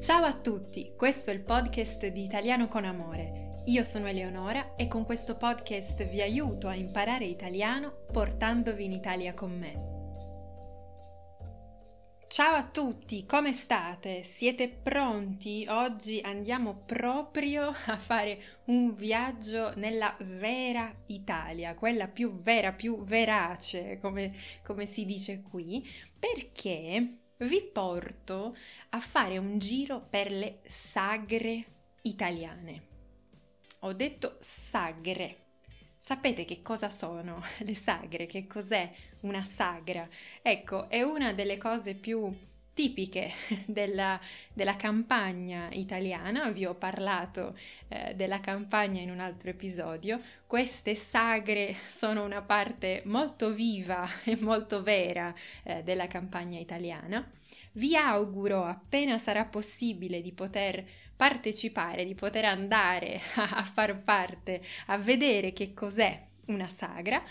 Ciao a tutti, questo è il podcast di Italiano con Amore. Io sono Eleonora e con questo podcast vi aiuto a imparare italiano portandovi in Italia con me. Ciao a tutti, come state? Siete pronti? Oggi andiamo proprio a fare un viaggio nella vera Italia, quella più vera, più verace, come, come si dice qui, perché vi porto a fare un giro per le sagre italiane. Ho detto sagre. Sapete che cosa sono le sagre? Che cos'è una sagra? Ecco, è una delle cose più tipiche della, della campagna italiana, vi ho parlato eh, della campagna in un altro episodio, queste sagre sono una parte molto viva e molto vera eh, della campagna italiana. Vi auguro appena sarà possibile di poter partecipare, di poter andare a, a far parte, a vedere che cos'è una sagra,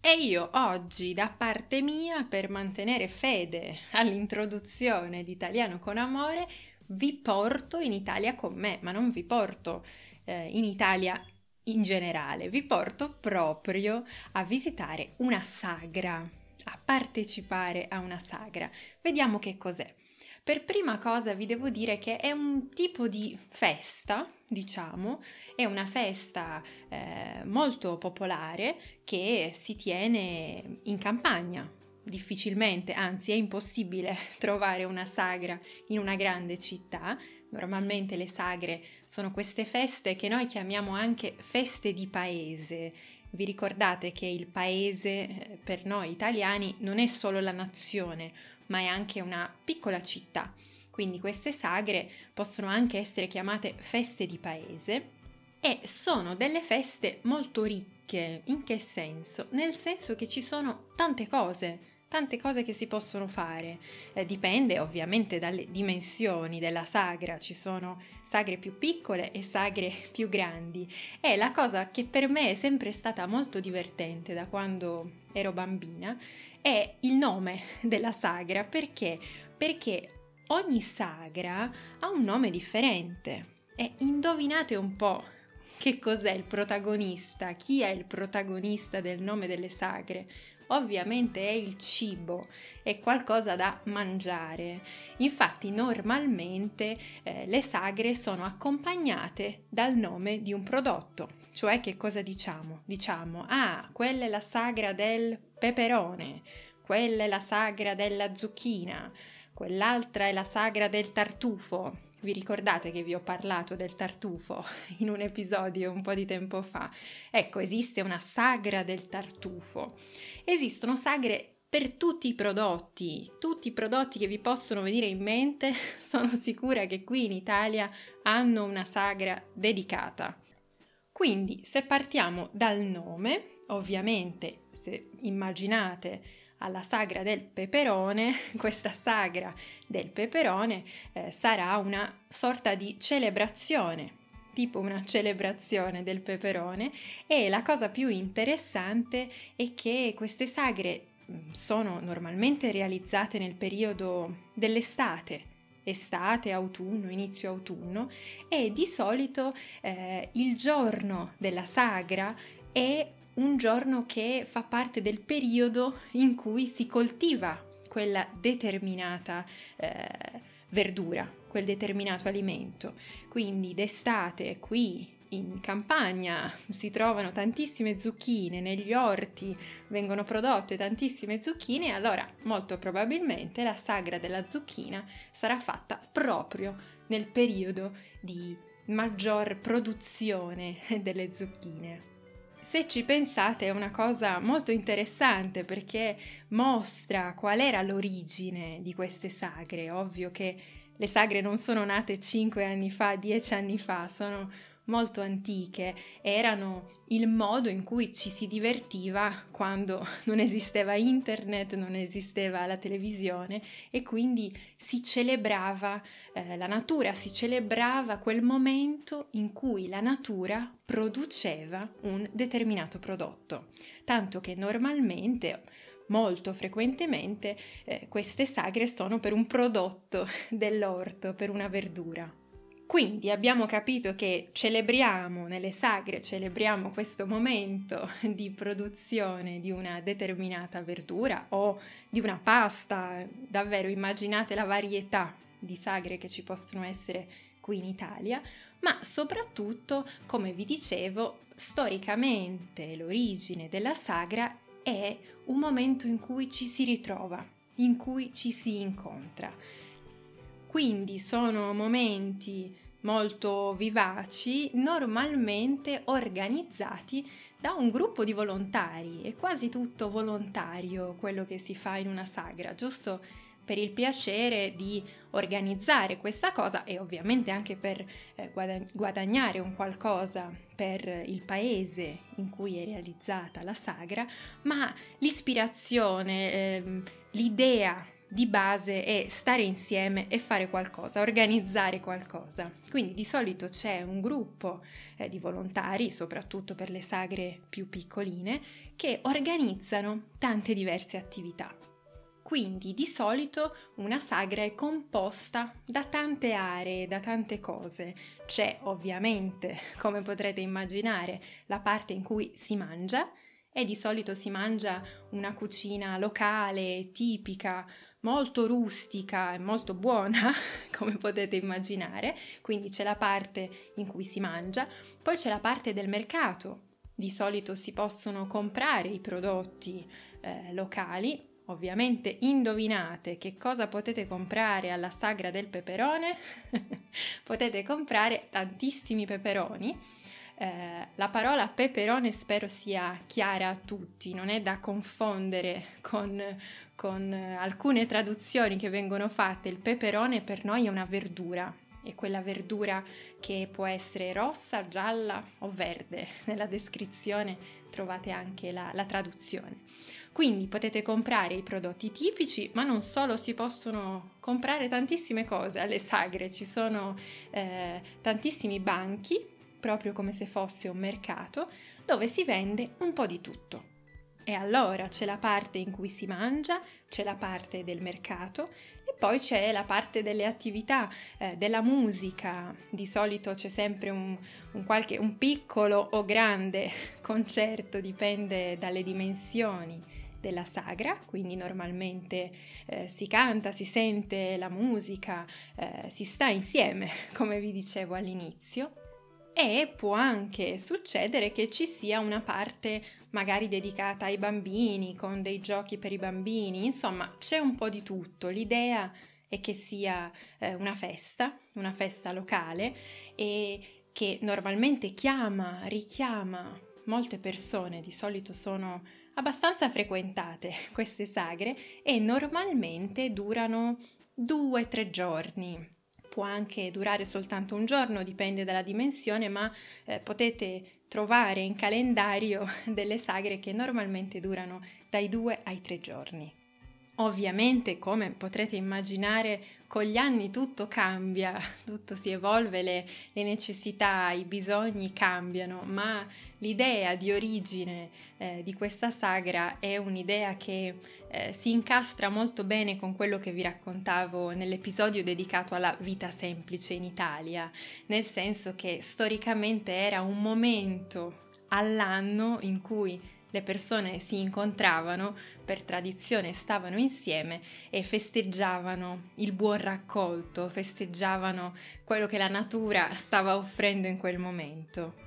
e io oggi, da parte mia, per mantenere fede all'introduzione di Italiano con Amore, vi porto in Italia con me, ma non vi porto eh, in Italia in generale, vi porto proprio a visitare una sagra, a partecipare a una sagra. Vediamo che cos'è. Per prima cosa vi devo dire che è un tipo di festa, diciamo, è una festa eh, molto popolare che si tiene in campagna. Difficilmente, anzi è impossibile trovare una sagra in una grande città. Normalmente le sagre sono queste feste che noi chiamiamo anche feste di paese. Vi ricordate che il paese eh, per noi italiani non è solo la nazione, ma è anche una piccola città. Quindi queste sagre possono anche essere chiamate feste di paese e sono delle feste molto ricche. In che senso? Nel senso che ci sono tante cose, tante cose che si possono fare. Eh, dipende ovviamente dalle dimensioni della sagra, ci sono sagre più piccole e sagre più grandi. E la cosa che per me è sempre stata molto divertente da quando ero bambina è il nome della sagra perché? Perché ogni sagra ha un nome differente e indovinate un po' che cos'è il protagonista, chi è il protagonista del nome delle sagre. Ovviamente è il cibo, è qualcosa da mangiare. Infatti normalmente eh, le sagre sono accompagnate dal nome di un prodotto. Cioè che cosa diciamo? Diciamo, ah, quella è la sagra del peperone, quella è la sagra della zucchina, quell'altra è la sagra del tartufo. Vi ricordate che vi ho parlato del tartufo in un episodio un po' di tempo fa? Ecco, esiste una sagra del tartufo. Esistono sagre per tutti i prodotti, tutti i prodotti che vi possono venire in mente, sono sicura che qui in Italia hanno una sagra dedicata. Quindi, se partiamo dal nome, ovviamente, se immaginate alla sagra del peperone, questa sagra del peperone eh, sarà una sorta di celebrazione, tipo una celebrazione del peperone. E la cosa più interessante è che queste sagre mm, sono normalmente realizzate nel periodo dell'estate, estate, autunno, inizio autunno e di solito eh, il giorno della sagra è un giorno che fa parte del periodo in cui si coltiva quella determinata eh, verdura, quel determinato alimento. Quindi d'estate qui in campagna si trovano tantissime zucchine, negli orti vengono prodotte tantissime zucchine, allora molto probabilmente la sagra della zucchina sarà fatta proprio nel periodo di maggior produzione delle zucchine. Se ci pensate è una cosa molto interessante perché mostra qual era l'origine di queste sagre. Ovvio che le sagre non sono nate 5 anni fa, 10 anni fa, sono molto antiche, erano il modo in cui ci si divertiva quando non esisteva internet, non esisteva la televisione e quindi si celebrava eh, la natura, si celebrava quel momento in cui la natura produceva un determinato prodotto. Tanto che normalmente molto frequentemente eh, queste sagre sono per un prodotto dell'orto, per una verdura. Quindi abbiamo capito che celebriamo nelle sagre, celebriamo questo momento di produzione di una determinata verdura o di una pasta, davvero immaginate la varietà di sagre che ci possono essere qui in Italia, ma soprattutto, come vi dicevo, storicamente l'origine della sagra è un momento in cui ci si ritrova, in cui ci si incontra. Quindi sono momenti molto vivaci, normalmente organizzati da un gruppo di volontari, è quasi tutto volontario quello che si fa in una sagra, giusto per il piacere di organizzare questa cosa e ovviamente anche per eh, guadagnare un qualcosa per il paese in cui è realizzata la sagra, ma l'ispirazione, eh, l'idea di base è stare insieme e fare qualcosa, organizzare qualcosa. Quindi di solito c'è un gruppo eh, di volontari, soprattutto per le sagre più piccoline, che organizzano tante diverse attività. Quindi di solito una sagra è composta da tante aree, da tante cose. C'è ovviamente, come potrete immaginare, la parte in cui si mangia e di solito si mangia una cucina locale, tipica, molto rustica e molto buona, come potete immaginare. Quindi c'è la parte in cui si mangia, poi c'è la parte del mercato. Di solito si possono comprare i prodotti eh, locali Ovviamente indovinate che cosa potete comprare alla sagra del peperone? potete comprare tantissimi peperoni. Eh, la parola peperone spero sia chiara a tutti, non è da confondere con, con alcune traduzioni che vengono fatte. Il peperone per noi è una verdura, è quella verdura che può essere rossa, gialla o verde. Nella descrizione trovate anche la, la traduzione. Quindi potete comprare i prodotti tipici, ma non solo, si possono comprare tantissime cose alle sagre, ci sono eh, tantissimi banchi, proprio come se fosse un mercato, dove si vende un po' di tutto. E allora c'è la parte in cui si mangia, c'è la parte del mercato e poi c'è la parte delle attività, eh, della musica. Di solito c'è sempre un, un, qualche, un piccolo o grande concerto, dipende dalle dimensioni della sagra, quindi normalmente eh, si canta, si sente la musica, eh, si sta insieme, come vi dicevo all'inizio, e può anche succedere che ci sia una parte magari dedicata ai bambini, con dei giochi per i bambini, insomma c'è un po' di tutto. L'idea è che sia eh, una festa, una festa locale e che normalmente chiama, richiama molte persone, di solito sono abbastanza frequentate queste sagre e normalmente durano due o tre giorni. Può anche durare soltanto un giorno, dipende dalla dimensione, ma eh, potete trovare in calendario delle sagre che normalmente durano dai due ai tre giorni. Ovviamente, come potrete immaginare, con gli anni tutto cambia, tutto si evolve, le, le necessità, i bisogni cambiano, ma l'idea di origine eh, di questa sagra è un'idea che eh, si incastra molto bene con quello che vi raccontavo nell'episodio dedicato alla vita semplice in Italia, nel senso che storicamente era un momento all'anno in cui le persone si incontravano, per tradizione stavano insieme e festeggiavano il buon raccolto, festeggiavano quello che la natura stava offrendo in quel momento.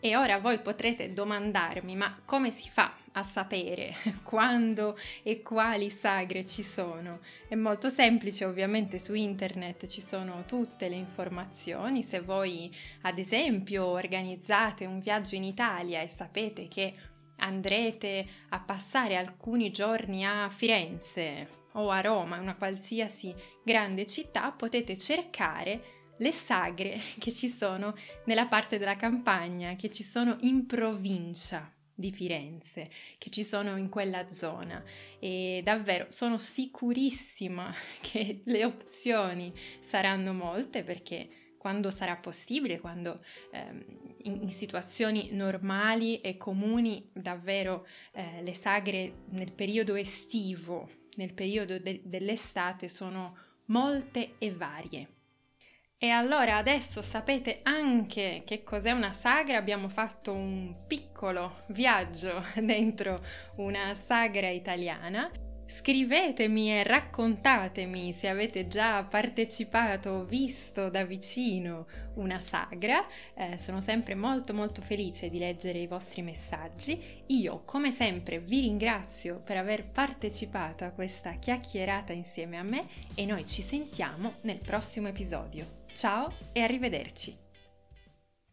E ora voi potrete domandarmi, ma come si fa a sapere quando e quali sagre ci sono? È molto semplice, ovviamente su internet ci sono tutte le informazioni. Se voi, ad esempio, organizzate un viaggio in Italia e sapete che andrete a passare alcuni giorni a Firenze o a Roma, una qualsiasi grande città, potete cercare le sagre che ci sono nella parte della campagna, che ci sono in provincia di Firenze, che ci sono in quella zona. E davvero sono sicurissima che le opzioni saranno molte perché quando sarà possibile, quando ehm, in, in, situazioni normali e comuni davvero eh, le sagre nel periodo estivo, nel periodo de- dell'estate sono molte e varie. E allora adesso sapete anche che cos'è una sagra, abbiamo fatto un piccolo viaggio dentro una sagra italiana Scrivetemi e raccontatemi se avete già partecipato o visto da vicino una sagra, eh, sono sempre molto molto felice di leggere i vostri messaggi. Io come sempre vi ringrazio per aver partecipato a questa chiacchierata insieme a me e noi ci sentiamo nel prossimo episodio. Ciao e arrivederci!